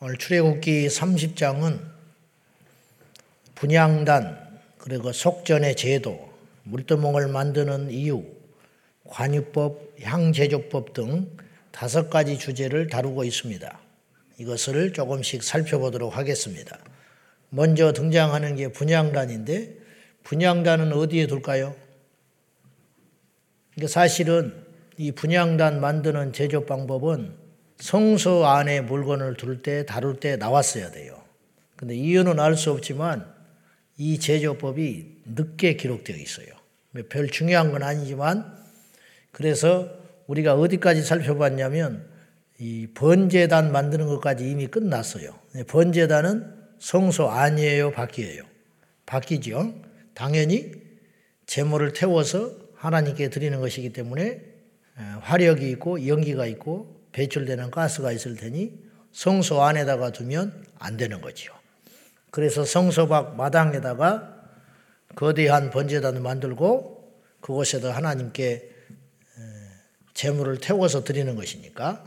오늘 출애굽기 30장은 분양단 그리고 속전의 제도, 물두멍을 만드는 이유, 관유법, 향제조법 등 다섯 가지 주제를 다루고 있습니다. 이것을 조금씩 살펴보도록 하겠습니다. 먼저 등장하는 게 분양단인데 분양단은 어디에 둘까요? 사실은 이 분양단 만드는 제조 방법은 성소 안에 물건을 둘 때, 다룰 때 나왔어야 돼요. 근데 이유는 알 수 없지만 이 제조법이 늦게 기록되어 있어요. 별 중요한 건 아니지만 그래서 우리가 어디까지 살펴봤냐면 이 번제단 만드는 것까지 이미 끝났어요. 번제단은 성소 안이에요, 밖이에요? 밖이죠. 당연히 제물을 태워서 하나님께 드리는 것이기 때문에 화력이 있고 연기가 있고 배출되는 가스가 있을 테니 성소 안에다가 두면 안 되는 거지요. 그래서 성소 밖 마당에다가 거대한 번제단을 만들고 그곳에다 하나님께 재물을 태워서 드리는 것이니까.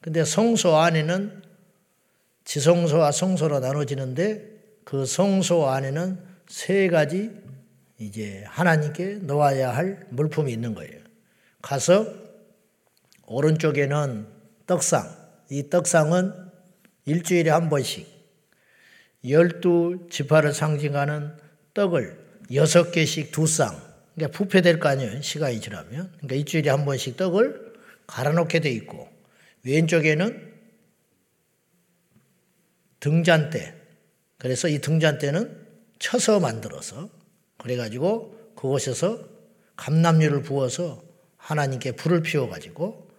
근데 성소 안에는 지성소와 성소로 나눠지는데 그 성소 안에는 세 가지 이제 하나님께 놓아야 할 물품이 있는 거예요. 가서 오른쪽에는 떡상. 이 떡상은 일주일에 한 번씩 열두 지파를 상징하는 떡을 여섯 개씩 두 쌍. 그러니까 부패될 거 아니에요. 시간이 지나면. 그러니까 일주일에 한 번씩 떡을 갈아놓게 돼 있고 왼쪽에는 등잔대. 그래서 이 등잔대는 쳐서 만들어서 그래가지고 그곳에서 감남류를 부어서 하나님께 불을 피워가지고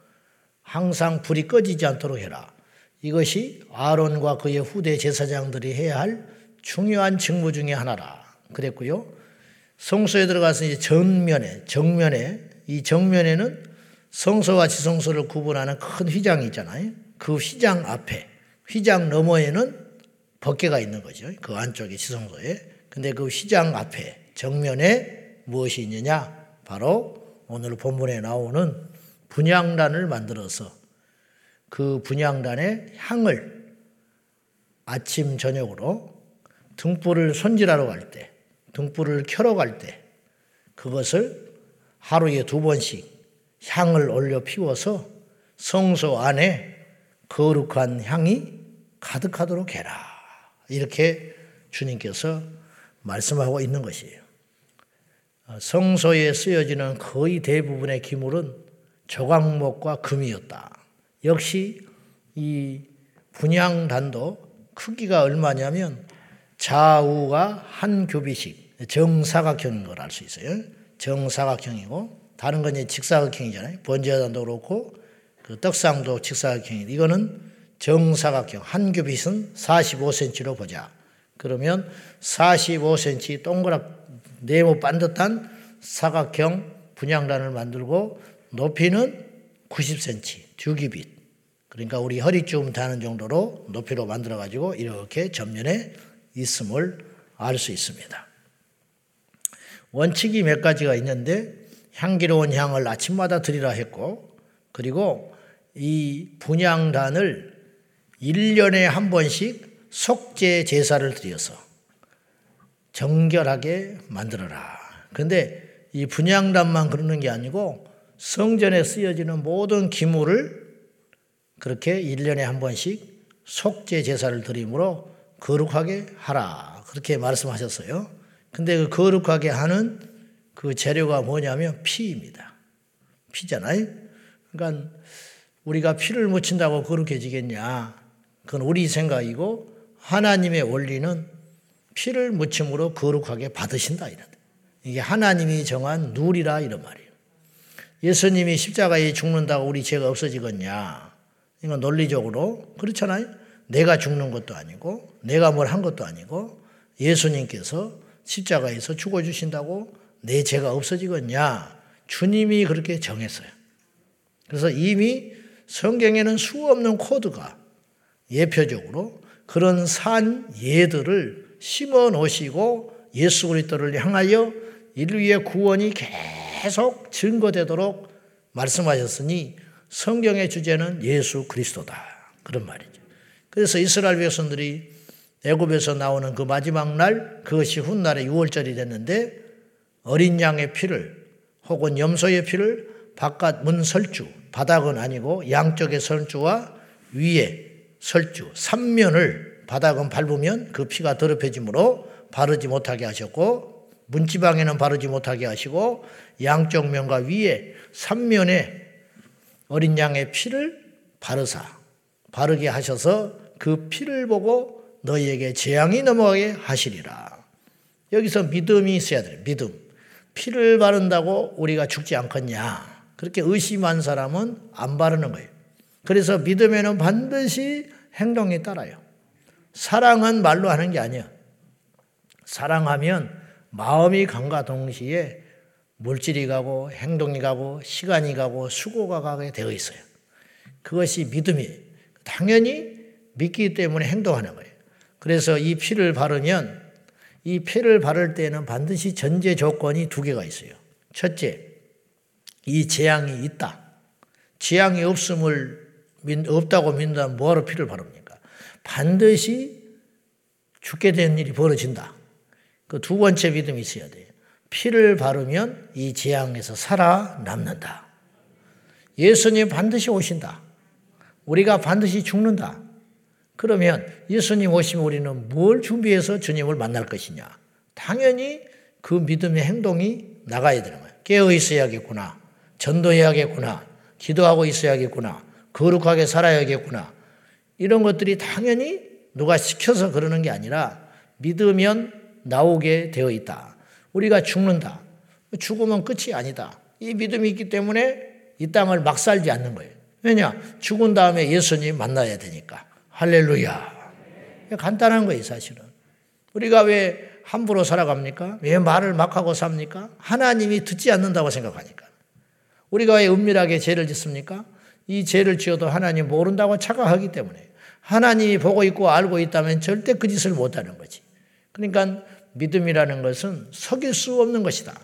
항상 불이 꺼지지 않도록 해라. 이것이 아론과 그의 후대 제사장들이 해야 할 중요한 직무 중의 하나라. 그랬고요. 성소에 들어가서 이제 전면에, 정면에, 이 정면에는 성소와 지성소를 구분하는 큰 휘장이 있잖아요. 그 휘장 앞에, 휘장 너머에는 벗개가 있는 거죠. 그 안쪽에 지성소에. 근데 그 휘장 앞에, 정면에 무엇이 있느냐? 바로 오늘 본문에 나오는 분양단을 만들어서 그 분양단의 향을 아침 저녁으로 등불을 손질하러 갈 때, 등불을 켜러 갈 때 그것을 하루에 두 번씩 향을 올려 피워서 성소 안에 거룩한 향이 가득하도록 해라. 이렇게 주님께서 말씀하고 있는 것이에요. 성소에 쓰여지는 거의 대부분의 기물은 조각목과 금이었다. 역시 이 분양단도 크기가 얼마냐면 좌우가 한 규비씩 정사각형인 걸 알 수 있어요. 정사각형이고 다른 건 이제 직사각형이잖아요. 번제단도 그렇고 그 떡상도 직사각형이 이거는 정사각형 한 규빗은 45cm로 보자. 그러면 45cm 동그랗 네모 반듯한 사각형 분양단을 만들고 높이는 90cm, 두기빗. 그러니까 우리 허리쯤 닿는 정도로 높이로 만들어 가지고 이렇게 전면에 있음을 알 수 있습니다. 원칙이 몇 가지가 있는데 향기로운 향을 아침마다 드리라 했고 그리고 이 분양단을 1년에 한 번씩 속죄 제사를 드려서 정결하게 만들어라. 근데 이 분양단만 그러는 게 아니고 성전에 쓰여지는 모든 기물을 그렇게 1년에 한 번씩 속죄 제사를 드림으로 거룩하게 하라. 그렇게 말씀하셨어요. 근데 그 거룩하게 하는 그 재료가 뭐냐면 피입니다. 피잖아요. 그러니까 우리가 피를 묻힌다고 거룩해지겠냐. 그건 우리 생각이고 하나님의 원리는 피를 묻힘으로 거룩하게 받으신다. 이런. 이게 하나님이 정한 룰이라 이런 말이에요. 예수님이 십자가에 죽는다고 우리 죄가 없어지겠냐? 이건 논리적으로 그렇잖아요. 내가 죽는 것도 아니고 내가 뭘 한 것도 아니고 예수님께서 십자가에서 죽어 주신다고 내 죄가 없어지겠냐? 주님이 그렇게 정했어요. 그래서 이미 성경에는 수 없는 코드가 예표적으로 그런 산 예들을 심어 놓으시고 예수 그리스도를 향하여 인류의 구원이 계속 계속 증거되도록 말씀하셨으니 성경의 주제는 예수 그리스도다. 그런 말이죠. 그래서 이스라엘 백성들이 애굽에서 나오는 그 마지막 날 그것이 훗날에 6월절이 됐는데 어린 양의 피를 혹은 염소의 피를 바깥 문 설주 바닥은 아니고 양쪽의 설주와 위에 설주 3면을 바닥은 밟으면 그 피가 더럽혀지므로 바르지 못하게 하셨고 문지방에는 바르지 못하게 하시고 양쪽 면과 위에 3면에 어린 양의 피를 바르사 바르게 하셔서 그 피를 보고 너희에게 재앙이 넘어가게 하시리라. 여기서 믿음이 있어야 돼요. 믿음. 피를 바른다고 우리가 죽지 않겠냐. 그렇게 의심한 사람은 안 바르는 거예요. 그래서 믿음에는 반드시 행동이 따라요. 사랑은 말로 하는 게 아니야. 사랑하면 마음이 간과 동시에 물질이 가고 행동이 가고 시간이 가고 수고가 가게 되어 있어요. 그것이 믿음이 당연히 믿기 때문에 행동하는 거예요. 그래서 이 피를 바르면 이 피를 바를 때는 반드시 전제 조건이 두 개가 있어요. 첫째, 이 재앙이 있다. 재앙이 없음을 없다고 믿는다면 뭐하러 피를 바릅니까? 반드시 죽게 되는 일이 벌어진다. 그 두 번째 믿음이 있어야 돼요. 피를 바르면 이 재앙에서 살아남는다. 예수님 반드시 오신다. 우리가 반드시 죽는다. 그러면 예수님 오시면 우리는 뭘 준비해서 주님을 만날 것이냐? 당연히 그 믿음의 행동이 나가야 되는 거예요. 깨어 있어야겠구나. 전도해야겠구나. 기도하고 있어야겠구나. 거룩하게 살아야겠구나. 이런 것들이 당연히 누가 시켜서 그러는 게 아니라 믿으면 나오게 되어 있다. 우리가 죽는다. 죽으면 끝이 아니다. 이 믿음이 있기 때문에 이 땅을 막 살지 않는 거예요. 왜냐? 죽은 다음에 예수님 만나야 되니까. 할렐루야. 간단한 거예요, 사실은. 우리가 왜 함부로 살아갑니까? 왜 말을 막 하고 삽니까? 하나님이 듣지 않는다고 생각하니까. 우리가 왜 은밀하게 죄를 짓습니까? 이 죄를 지어도 하나님 모른다고 착각하기 때문에. 하나님이 보고 있고 알고 있다면 절대 그 짓을 못하는 거지. 그러니까 믿음이라는 것은 속일 수 없는 것이다.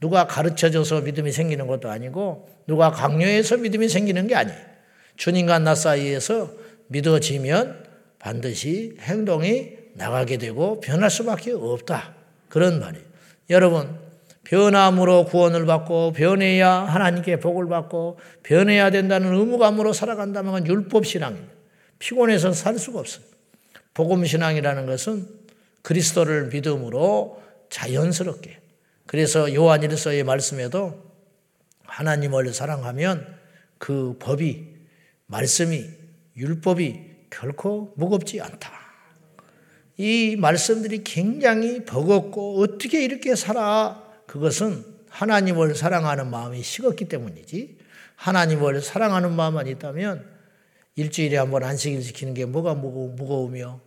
누가 가르쳐줘서 믿음이 생기는 것도 아니고 누가 강요해서 믿음이 생기는 게 아니에요. 주님과 나 사이에서 믿어지면 반드시 행동이 나가게 되고 변할 수밖에 없다. 그런 말이에요. 여러분, 변함으로 구원을 받고 변해야 하나님께 복을 받고 변해야 된다는 의무감으로 살아간다면 율법 신앙입니다. 피곤해서 살 수가 없어요. 복음 신앙이라는 것은 그리스도를 믿음으로 자연스럽게 그래서 요한 일서의 말씀에도 하나님을 사랑하면 그 법이 말씀이 율법이 결코 무겁지 않다. 이 말씀들이 굉장히 버겁고 어떻게 이렇게 살아? 그것은 하나님을 사랑하는 마음이 식었기 때문이지. 하나님을 사랑하는 마음만 있다면 일주일에 한 번 안식일 지키는 게 뭐가 무거우며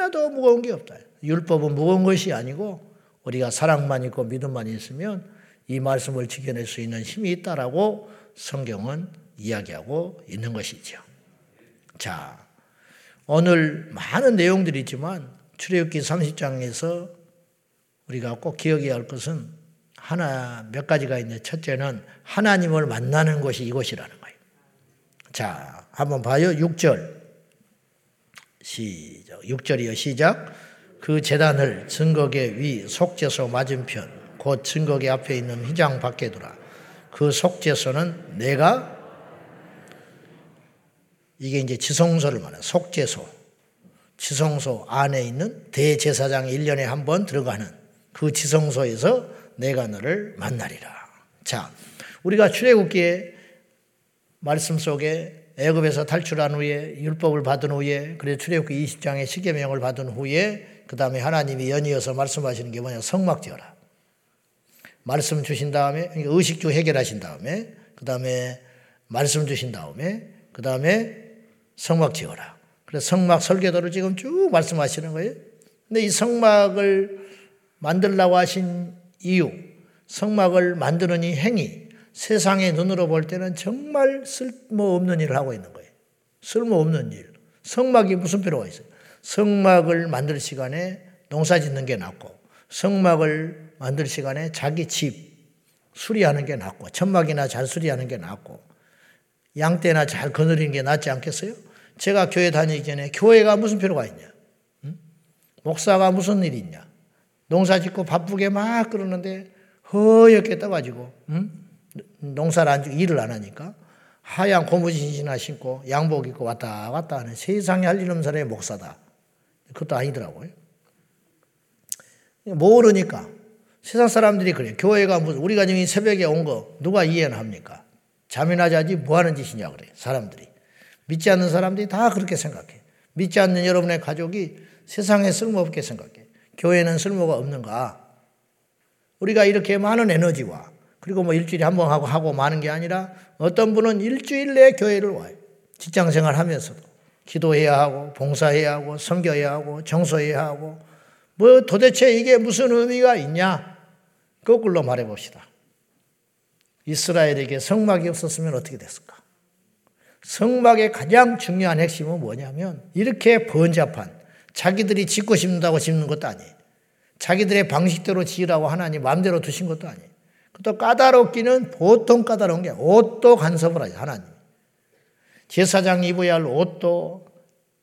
하나도 무거운 게 없다. 율법은 무거운 것이 아니고 우리가 사랑만 있고 믿음만 있으면 이 말씀을 지켜낼 수 있는 힘이 있다라고 성경은 이야기하고 있는 것이죠. 자, 오늘 많은 내용들이 있지만 출애굽기 30장에서 우리가 꼭 기억해야 할 것은 하나 몇 가지가 있는데 첫째는 하나님을 만나는 것이 이것이라는 거예요. 자, 한번 봐요. 6절. 시작. 6절이요. 시작. 그 재단을 증거계 위 속죄소 맞은편 곧 증거계 앞에 있는 휘장 밖에 두라. 그 속죄소는 내가 이게 이제 지성소를 말해요. 속죄소. 지성소 안에 있는 대제사장이 1년에 한 번 들어가는 그 지성소에서 내가 너를 만나리라. 자, 우리가 출애굽기에 말씀 속에 애굽에서 탈출한 후에 율법을 받은 후에 그래 출애굽기 20장의 시계명을 받은 후에 그 다음에 하나님이 연이어서 말씀하시는 게 뭐냐 성막 지어라. 말씀 주신 다음에 의식주 해결하신 다음에 그 다음에 말씀 주신 다음에 그 다음에 성막 지어라. 그래서 성막 설계도를 지금 쭉 말씀하시는 거예요. 근데 이 성막을 만들라고 하신 이유, 성막을 만드는 이 행위, 세상의 눈으로 볼 때는 정말 쓸모없는 일을 하고 있는 거예요. 쓸모없는 일. 성막이 무슨 필요가 있어요? 성막을 만들 시간에 농사 짓는 게 낫고, 성막을 만들 시간에 자기 집 수리하는 게 낫고, 천막이나 잘 수리하는 게 낫고, 양떼나 잘 거느리는 게 낫지 않겠어요? 제가 교회 다니기 전에 교회가 무슨 필요가 있냐? 응? 목사가 무슨 일이 있냐? 농사 짓고 바쁘게 막 그러는데 허옇게 떠가지고 응? 농사를 안 일을 안 하니까 하얀 고무신이나 신고 양복 입고 왔다 갔다 하는 세상에 할 일 없는 사람의 목사다. 그것도 아니더라고요. 모르니까 세상 사람들이 그래. 교회가 무슨 우리가 지금 새벽에 온 거 누가 이해는 합니까? 잠이나 자지 뭐 하는 짓이냐 그래. 사람들이. 믿지 않는 사람들이 다 그렇게 생각해. 믿지 않는 여러분의 가족이 세상에 쓸모없게 생각해. 교회는 쓸모가 없는가? 우리가 이렇게 많은 에너지와 그리고 뭐 일주일에 한 번 하고 하고 마는 게 아니라 어떤 분은 일주일 내에 교회를 와요. 직장 생활 하면서도. 기도해야 하고, 봉사해야 하고, 성교해야 하고, 정서해야 하고, 뭐 도대체 이게 무슨 의미가 있냐? 거꾸로 말해 봅시다. 이스라엘에게 성막이 없었으면 어떻게 됐을까? 성막의 가장 중요한 핵심은 뭐냐면 이렇게 번잡한 자기들이 짓고 싶다고 짓는 것도 아니에요. 자기들의 방식대로 지으라고 하나님 마음대로 두신 것도 아니에요. 또 까다롭기는 보통 까다로운 게 옷도 간섭을 하죠, 하나님. 제사장 입어야 할 옷도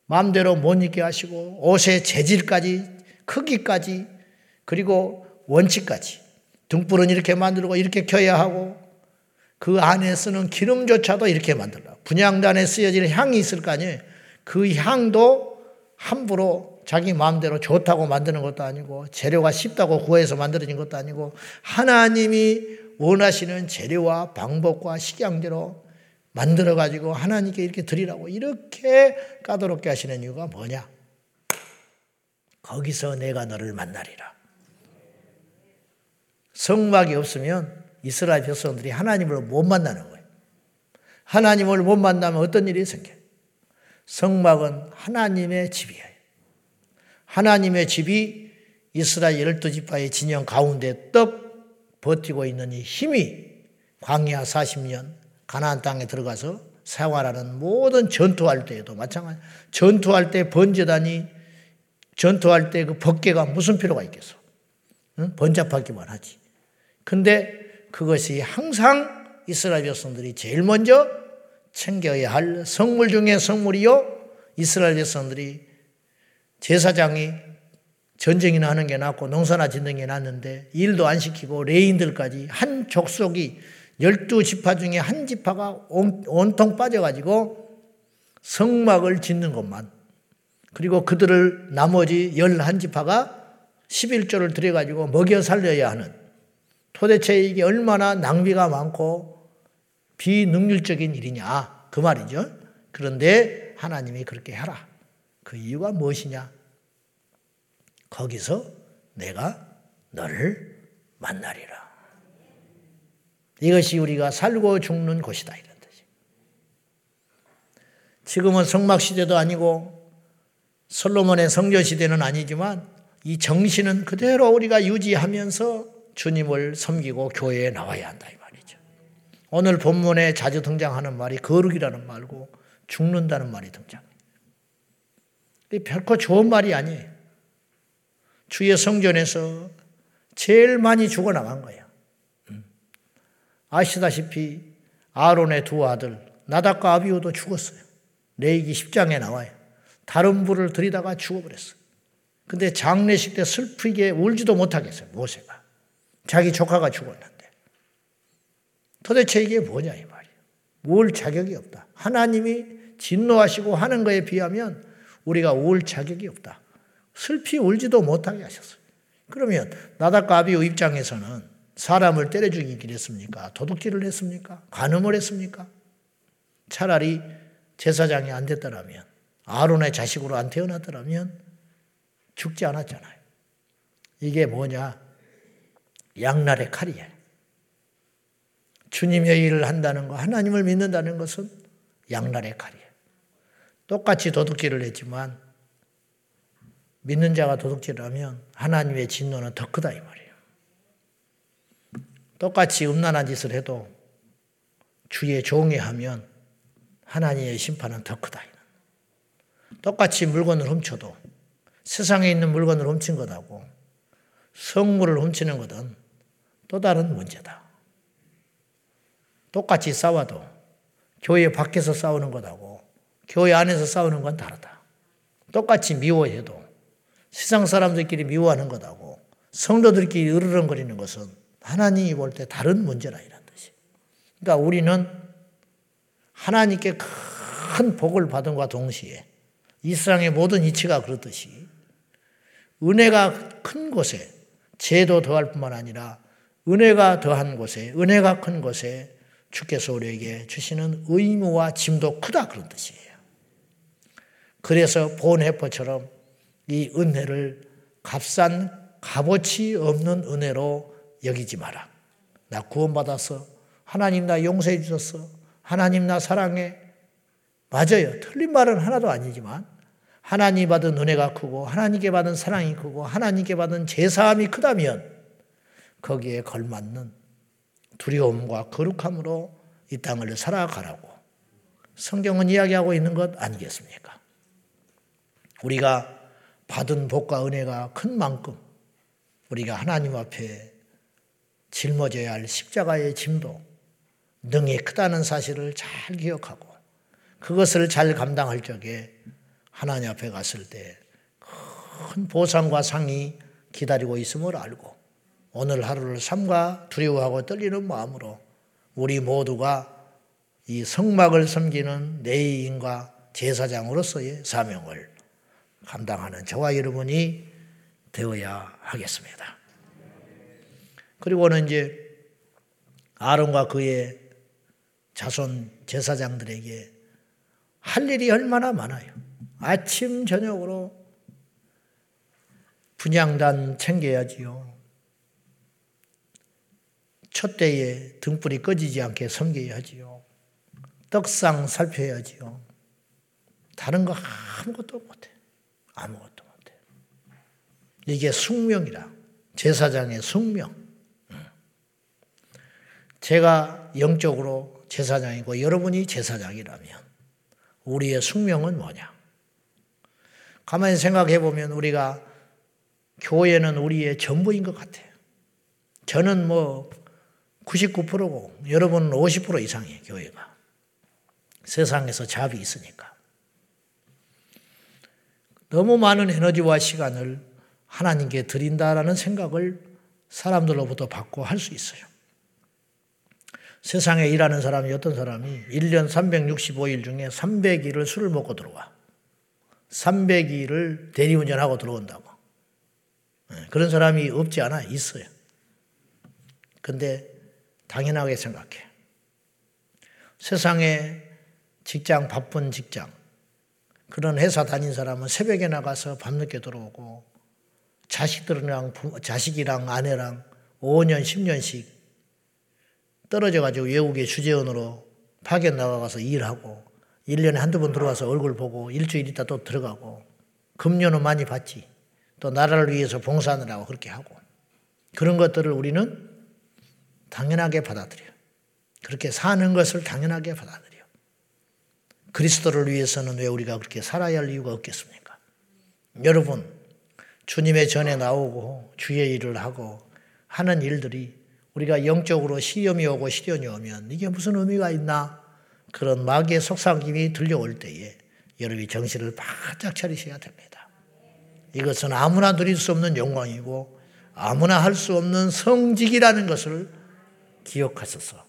마음대로 못 입게 하시고 옷의 재질까지 크기까지 그리고 원칙까지 등불은 이렇게 만들고 이렇게 켜야 하고 그 안에 쓰는 기름조차도 이렇게 만들라. 분양단에 쓰여질 향이 있을 거 아니에요. 그 향도 함부로 자기 마음대로 좋다고 만드는 것도 아니고 재료가 쉽다고 구해서 만들어진 것도 아니고 하나님이 원하시는 재료와 방법과 식양대로 만들어 가지고 하나님께 이렇게 드리라고 이렇게 까다롭게 하시는 이유가 뭐냐? 거기서 내가 너를 만나리라. 성막이 없으면 이스라엘 백성들이 하나님을 못 만나는 거예요. 하나님을 못 만나면 어떤 일이 생겨요? 성막은 하나님의 집이에요. 하나님의 집이 이스라엘 열두 지파의 진영 가운데 떡 버티고 있는 이 힘이 광야 40년 가나안 땅에 들어가서 생활하는 모든 전투할 때에도 마찬가지. 전투할 때 번제단이 전투할 때 그 법계가 무슨 필요가 있겠어? 응? 번잡하기만 하지. 근데 그것이 항상 이스라엘 백성들이 제일 먼저 챙겨야 할 성물 중에 성물이요. 이스라엘 백성들이 제사장이 전쟁이나 하는 게 낫고 농사나 짓는 게 낫는데 일도 안 시키고 레인들까지 한 족속이 열두 지파 중에 한 지파가 온통 빠져가지고 성막을 짓는 것만 그리고 그들을 나머지 열한 지파가 11조를 들여가지고 먹여 살려야 하는 도대체 이게 얼마나 낭비가 많고 비능률적인 일이냐 그 말이죠. 그런데 하나님이 그렇게 해라. 그 이유가 무엇이냐? 거기서 내가 너를 만나리라. 이것이 우리가 살고 죽는 곳이다. 이런. 지금은 성막 시대도 아니고 솔로몬의 성전 시대는 아니지만 이 정신은 그대로 우리가 유지하면서 주님을 섬기고 교회에 나와야 한다 이 말이죠. 오늘 본문에 자주 등장하는 말이 거룩이라는 말고 죽는다는 말이 등장. 결코 좋은 말이 아니에요. 주의 성전에서 제일 많이 죽어나간 거예요. 음. 아시다시피 아론의 두 아들 나답과 아비우도 죽었어요. 레이기 10장에 나와요. 다른 불을 들이다가 죽어버렸어요. 근데 장례식 때 슬프게 울지도 못하겠어요. 모세가. 자기 조카가 죽었는데. 도대체 이게 뭐냐 이 말이에요. 울 자격이 없다. 하나님이 진노하시고 하는 거에 비하면 우리가 울 자격이 없다. 슬피 울지도 못하게 하셨어요. 그러면 나답과 아비의 입장에서는 사람을 때려 죽이기를 했습니까? 도둑질을 했습니까? 간음을 했습니까? 차라리 제사장이 안 됐더라면 아론의 자식으로 안 태어났더라면 죽지 않았잖아요. 이게 뭐냐? 양날의 칼이에요. 주님의 일을 한다는 거, 하나님을 믿는다는 것은 양날의 칼이에요. 똑같이 도둑질을 했지만 믿는 자가 도둑질을 하면 하나님의 진노는 더 크다 이 말이에요. 똑같이 음란한 짓을 해도 주의 종이 하면 하나님의 심판은 더 크다. 똑같이 물건을 훔쳐도 세상에 있는 물건을 훔친 것하고 성물을 훔치는 것은 또 다른 문제다. 똑같이 싸워도 교회 밖에서 싸우는 것하고 교회 안에서 싸우는 건 다르다. 똑같이 미워해도 세상 사람들끼리 미워하는 것하고 성도들끼리 으르렁거리는 것은 하나님이 볼 때 다른 문제라 이런 뜻이. 그러니까 우리는 하나님께 큰 복을 받은과 동시에 이 세상의 모든 이치가 그렇듯이 은혜가 큰 곳에 죄도 더할 뿐만 아니라 은혜가 더한 곳에 은혜가 큰 곳에 주께서 우리에게 주시는 의무와 짐도 크다 그런 뜻이에요. 그래서 본해퍼처럼 이 은혜를 값싼 값어치 없는 은혜로 여기지 마라. 나 구원받았어. 하나님 나 용서해 주셨어. 하나님 나 사랑해. 맞아요. 틀린 말은 하나도 아니지만 하나님 받은 은혜가 크고 하나님께 받은 사랑이 크고 하나님께 받은 제사함이 크다면 거기에 걸맞는 두려움과 거룩함으로 이 땅을 살아가라고 성경은 이야기하고 있는 것 아니겠습니까? 우리가 받은 복과 은혜가 큰 만큼 우리가 하나님 앞에 짊어져야 할 십자가의 짐도 능히 크다는 사실을 잘 기억하고 그것을 잘 감당할 적에 하나님 앞에 갔을 때 큰 보상과 상이 기다리고 있음을 알고 오늘 하루를 삼가 두려워하고 떨리는 마음으로 우리 모두가 이 성막을 섬기는 내인과 제사장으로서의 사명을 감당하는 저와 여러분이 되어야 하겠습니다. 그리고는 이제 아론과 그의 자손 제사장들에게 할 일이 얼마나 많아요. 아침 저녁으로 분양단 챙겨야지요. 첫대에 등불이 꺼지지 않게 섬겨야지요. 떡상 살펴야지요. 다른 거 아무것도 못해. 아무것도 못해. 이게 숙명이라. 제사장의 숙명. 제가 영적으로 제사장이고 여러분이 제사장이라면 우리의 숙명은 뭐냐? 가만히 생각해 보면 우리가 교회는 우리의 전부인 것 같아요. 저는 뭐 99%고 여러분은 50% 이상이에요, 교회가. 세상에서 잡이 있으니까. 너무 많은 에너지와 시간을 하나님께 드린다라는 생각을 사람들로부터 받고 할 수 있어요. 세상에 일하는 사람이 어떤 사람이 1년 365일 중에 300일을 술을 먹고 들어와. 300일을 대리운전하고 들어온다고. 예, 그런 사람이 없지 않아 있어요. 근데 당연하게 생각해. 세상에 직장, 바쁜 직장, 그런 회사 다닌 사람은 새벽에 나가서 밤늦게 들어오고 자식들이랑, 자식이랑 아내랑 5년, 10년씩 떨어져 가지고 외국에 주재원으로 파견 나가서 일하고 1년에 한두 번 들어와서 얼굴 보고 일주일 있다 또 들어가고 금년은 많이 받지. 또 나라를 위해서 봉사하느라고 그렇게 하고 그런 것들을 우리는 당연하게 받아들여. 그렇게 사는 것을 당연하게 받아들여. 그리스도를 위해서는 왜 우리가 그렇게 살아야 할 이유가 없겠습니까? 여러분, 주님의 전에 나오고 주의 일을 하고 하는 일들이 우리가 영적으로 시험이 오고 시련이 오면 이게 무슨 의미가 있나? 그런 마귀의 속삭임이 들려올 때에 여러분이 정신을 바짝 차리셔야 됩니다. 이것은 아무나 누릴 수 없는 영광이고 아무나 할 수 없는 성직이라는 것을 기억하소서.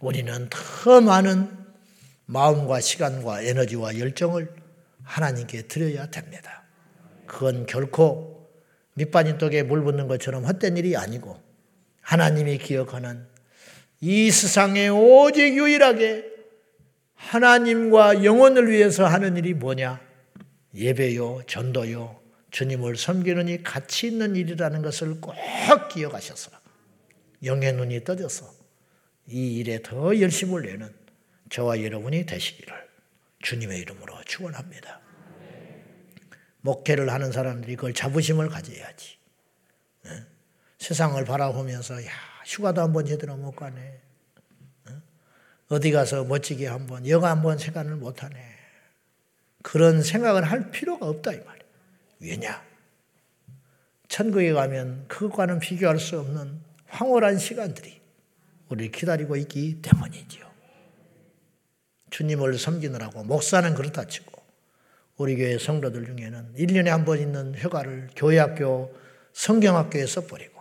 우리는 더 많은 마음과 시간과 에너지와 열정을 하나님께 드려야 됩니다. 그건 결코 밑빠진 떡에 물 붓는 것처럼 헛된 일이 아니고 하나님이 기억하는 이 세상에 오직 유일하게 하나님과 영혼을 위해서 하는 일이 뭐냐? 예배요, 전도요, 주님을 섬기는 이 가치 있는 일이라는 것을 꼭 기억하셔서 영의 눈이 떠져서 이 일에 더 열심을 내는 저와 여러분이 되시기를 주님의 이름으로 축원합니다. 목회를 하는 사람들이 그걸 자부심을 가져야지. 네? 세상을 바라보면서 야 휴가도 한번 제대로 못 가네. 네? 어디 가서 멋지게 한번 여가 한번 생각을 못 하네. 그런 생각을 할 필요가 없다 이 말이야. 왜냐? 천국에 가면 그것과는 비교할 수 없는 황홀한 시간들이 우리를 기다리고 있기 때문이지요. 주님을 섬기느라고 목사는 그렇다 치고 우리 교회 성도들 중에는 1년에 한 번 있는 휴가를 교회학교 성경학교에 써버리고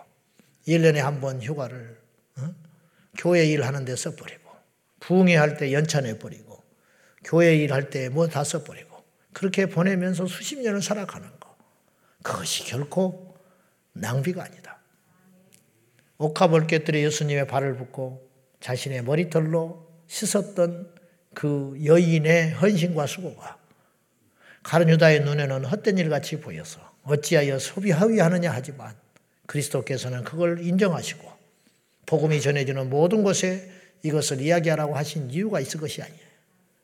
1년에 한 번 휴가를 어? 교회 일하는 데 써버리고 부흥회 때 연차 내 버리고 교회 일할 때 뭐 다 써버리고 그렇게 보내면서 수십 년을 살아가는 거 그것이 결코 낭비가 아니다. 옥합을깨뜨려 예수님의 발을 붓고 자신의 머리털로 씻었던 그 여인의 헌신과 수고가 가른 유다의 눈에는 헛된 일 같이 보여서 어찌하여 소비하위하느냐 하지만 그리스도께서는 그걸 인정하시고 복음이 전해지는 모든 곳에 이것을 이야기하라고 하신 이유가 있을 것이 아니에요.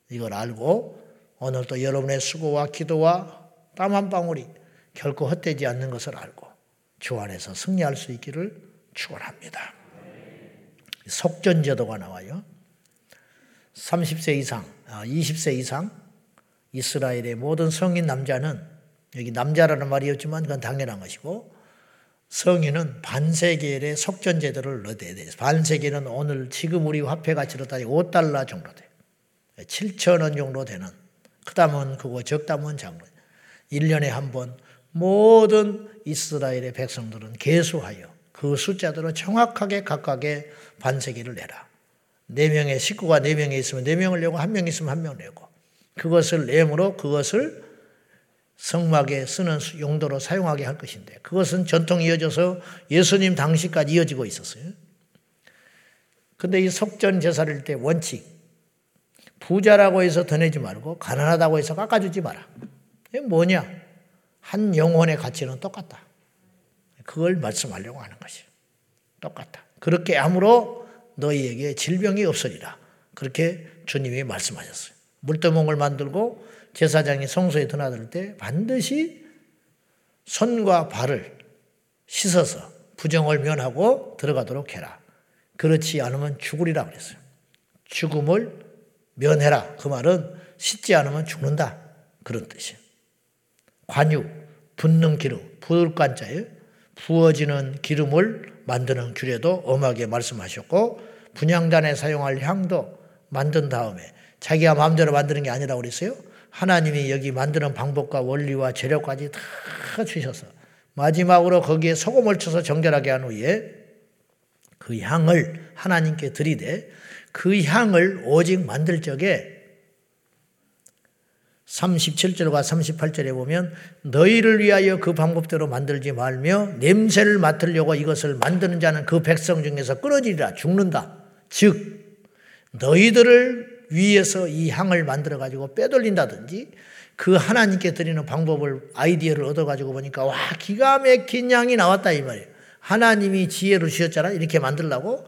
이걸 알고 오늘도 여러분의 수고와 기도와 땀 한 방울이 결코 헛되지 않는 것을 알고 주 안에서 승리할 수 있기를 축원합니다. 속전제도가 나와요. 30세 이상, 20세 아, 이상 이스라엘의 모든 성인 남자는 여기 남자라는 말이었지만 그건 당연한 것이고 성인은 반세겔의 속전제도를 얻어야 돼요. 반세겔은 오늘 지금 우리 화폐 가치로 따지고 5달러 정도 돼요. 7천 원 정도 되는 크다면 그거 적다면 장로 1년에 한 번 모든 이스라엘의 백성들은 개수하여 그 숫자대로 정확하게 각각의 반세기를 내라. 4명의 식구가 4명에 있으면 4명을 내고 1명 있으면 1명 내고 그것을 내므로 그것을 성막에 쓰는 용도로 사용하게 할 것인데 그것은 전통 이어져서 예수님 당시까지 이어지고 있었어요. 근데 이 속전 제사를 때 원칙 부자라고 해서 더 내지 말고 가난하다고 해서 깎아주지 마라. 이게 뭐냐? 한 영혼의 가치는 똑같다. 그걸 말씀하려고 하는 것이 똑같다. 그렇게 함으로 너희에게 질병이 없으리라. 그렇게 주님이 말씀하셨어요. 물두멍을 만들고 제사장이 성소에 드나들 때 반드시 손과 발을 씻어서 부정을 면하고 들어가도록 해라. 그렇지 않으면 죽으리라 그랬어요. 죽음을 면해라. 그 말은 씻지 않으면 죽는다. 그런 뜻이에요. 관유, 붓는 기름, 부을간자에 부어지는 기름을 만드는 규례도 엄하게 말씀하셨고 분양단에 사용할 향도 만든 다음에 자기가 마음대로 만드는 게 아니라고 그랬어요. 하나님이 여기 만드는 방법과 원리와 재료까지 다 주셔서 마지막으로 거기에 소금을 쳐서 정결하게 한 후에 그 향을 하나님께 드리되 그 향을 오직 만들 적에 37절과 38절에 보면 너희를 위하여 그 방법대로 만들지 말며 냄새를 맡으려고 이것을 만드는 자는 그 백성 중에서 끊어지리라 죽는다. 즉 너희들을 위해서 이 향을 만들어 가지고 빼돌린다든지 그 하나님께 드리는 방법을 아이디어를 얻어 가지고 보니까 와 기가 막힌 향이 나왔다 이 말이에요. 하나님이 지혜를 주셨잖아. 이렇게 만들라고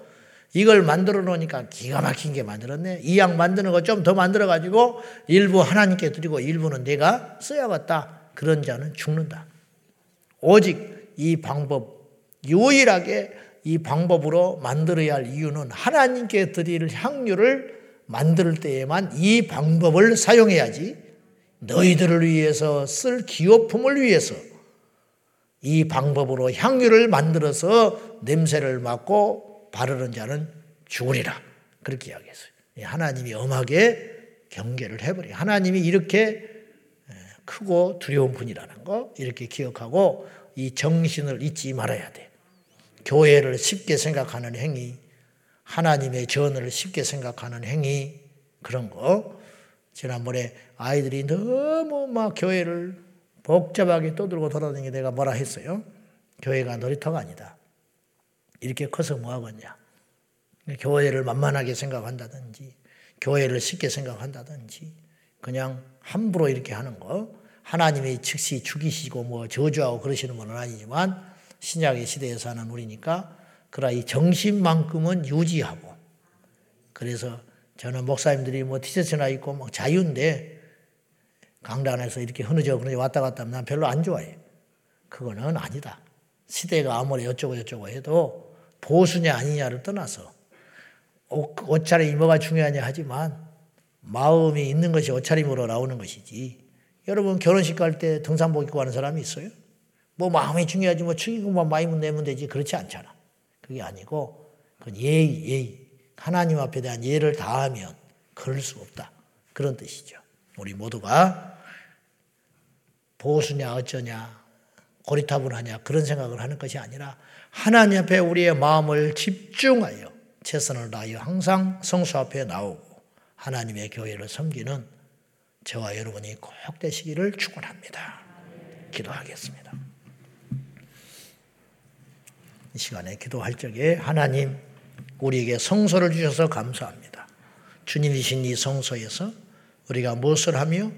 이걸 만들어 놓으니까 기가 막힌 게 만들었네. 이 양 만드는 거 좀 더 만들어 가지고 일부 하나님께 드리고 일부는 내가 써야겠다. 그런 자는 죽는다. 오직 이 방법 유일하게 이 방법으로 만들어야 할 이유는 하나님께 드릴 향유를 만들 때에만 이 방법을 사용해야지 너희들을 위해서 쓸 기호품을 위해서 이 방법으로 향유를 만들어서 냄새를 맡고 바르는 자는 죽으리라. 그렇게 이야기했어요. 하나님이 엄하게 경계를 해버려. 하나님이 이렇게 크고 두려운 분이라는 거 이렇게 기억하고 이 정신을 잊지 말아야 돼. 교회를 쉽게 생각하는 행위, 하나님의 전을 쉽게 생각하는 행위 그런 거. 지난번에 아이들이 너무 막 교회를 복잡하게 떠들고 돌아다니게 내가 뭐라 했어요? 교회가 놀이터가 아니다. 이렇게 커서 뭐 하겠냐. 교회를 만만하게 생각한다든지, 교회를 쉽게 생각한다든지, 그냥 함부로 이렇게 하는 거. 하나님이 즉시 죽이시고 뭐 저주하고 그러시는 분은 아니지만, 신약의 시대에 사는 우리니까, 그러나 이 정신만큼은 유지하고, 그래서 저는 목사님들이 뭐 티셔츠나 입고 막 자유인데, 강단에서 이렇게 흐느져 흐느져 왔다 갔다 하면 난 별로 안 좋아해. 그거는 아니다. 시대가 아무리 어쩌고 저쩌고 해도 보수냐 아니냐를 떠나서 옷차림이 뭐가 중요하냐 하지만 마음이 있는 것이 옷차림으로 나오는 것이지. 여러분 결혼식 갈 때 등산복 입고 가는 사람이 있어요? 뭐 마음이 중요하지 뭐 축의금만 많이 내면 되지 그렇지 않잖아. 그게 아니고 그건 예의 예의 하나님 앞에 대한 예를 다하면 그럴 수 없다. 그런 뜻이죠. 우리 모두가 보수냐 어쩌냐 고리타분하냐 그런 생각을 하는 것이 아니라 하나님 앞에 우리의 마음을 집중하여 최선을 다하여 항상 성수 앞에 나오고 하나님의 교회를 섬기는 저와 여러분이 꼭 되시기를 축원합니다. 기도하겠습니다. 이 시간에 기도할 적에 하나님 우리에게 성소를 주셔서 감사합니다. 주님이신 이 성소에서 우리가 무엇을 하며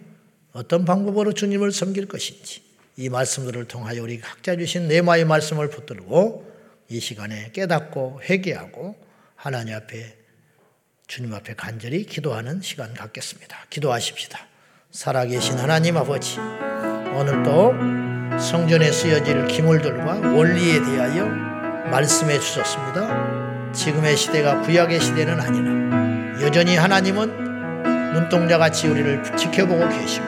어떤 방법으로 주님을 섬길 것인지 이 말씀들을 통하여 우리 각자 주신 네마의 말씀을 붙들고 이 시간에 깨닫고 회개하고 하나님 앞에 주님 앞에 간절히 기도하는 시간 갖겠습니다. 기도하십시다. 살아계신 하나님 아버지, 오늘도 성전에 쓰여질 기물들과 원리에 대하여 말씀해 주셨습니다. 지금의 시대가 구약의 시대는 아니라 여전히 하나님은 눈동자같이 우리를 지켜보고 계시고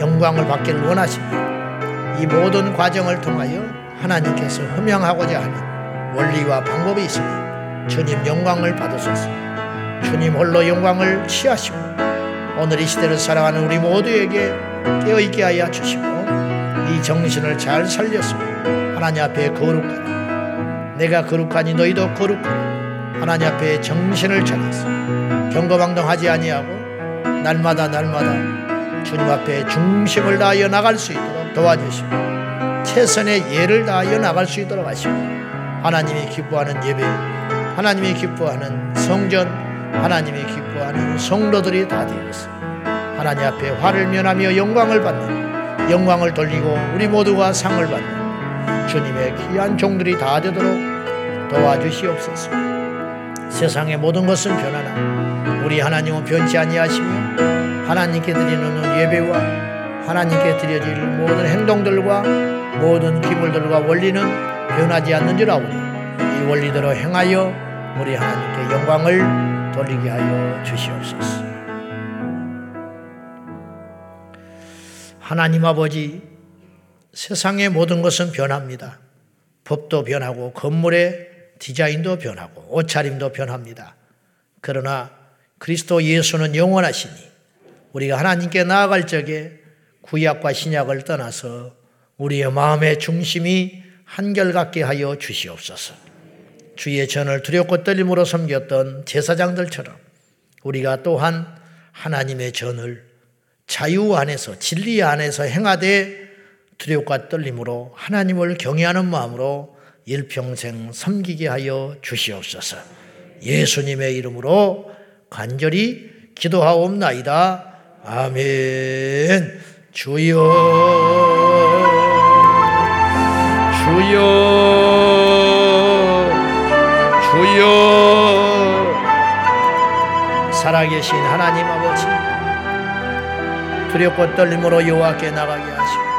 영광을 받기를 원하십니다. 이 모든 과정을 통하여 하나님께서 흠양하고자 하는 원리와 방법이 있으니 주님 영광을 받으소서. 주님 홀로 영광을 취하시고 오늘 이 시대를 살아가는 우리 모두에게 깨어있게 하여 주시고 이 정신을 잘 살려서 하나님 앞에 거룩하라. 내가 거룩하니 너희도 거룩하라. 하나님 앞에 정신을 차려서 경거방동하지 아니하고 날마다 날마다 주님 앞에 중심을 다하여 나갈 수 있도록 도와주시고 최선의 예를 다하여 나갈 수 있도록 하시고 하나님이 기뻐하는 예배 하나님이 기뻐하는 성전 하나님이 기뻐하는 성도들이 다 되어서 하나님 앞에 화를 면하며 영광을 받는 영광을 돌리고 우리 모두가 상을 받는 주님의 귀한 종들이 다 되도록 도와주시옵소서. 세상의 모든 것은 변하나 우리 하나님은 변치 아니하시며 하나님께 드리는 예배와 하나님께 드려질 모든 행동들과 모든 기물들과 원리는 변하지 않는 줄 아오니 이 원리대로 행하여 우리 하나님께 영광을 돌리게 하여 주시옵소서. 하나님 아버지 세상의 모든 것은 변합니다. 법도 변하고 건물의 디자인도 변하고 옷차림도 변합니다. 그러나 그리스도 예수는 영원하시니 우리가 하나님께 나아갈 적에 구약과 신약을 떠나서 우리의 마음의 중심이 한결같게 하여 주시옵소서. 주의 전을 두렵고 떨림으로 섬겼던 제사장들처럼 우리가 또한 하나님의 전을 자유 안에서 진리 안에서 행하되 두렵과 떨림으로 하나님을 경외하는 마음으로 일평생 섬기게 하여 주시옵소서. 예수님의 이름으로 간절히 기도하옵나이다. 아멘. 주여, 주여, 주여. 살아계신 하나님 아버지, 두렵고 떨림으로 여호와께 나가게 하시고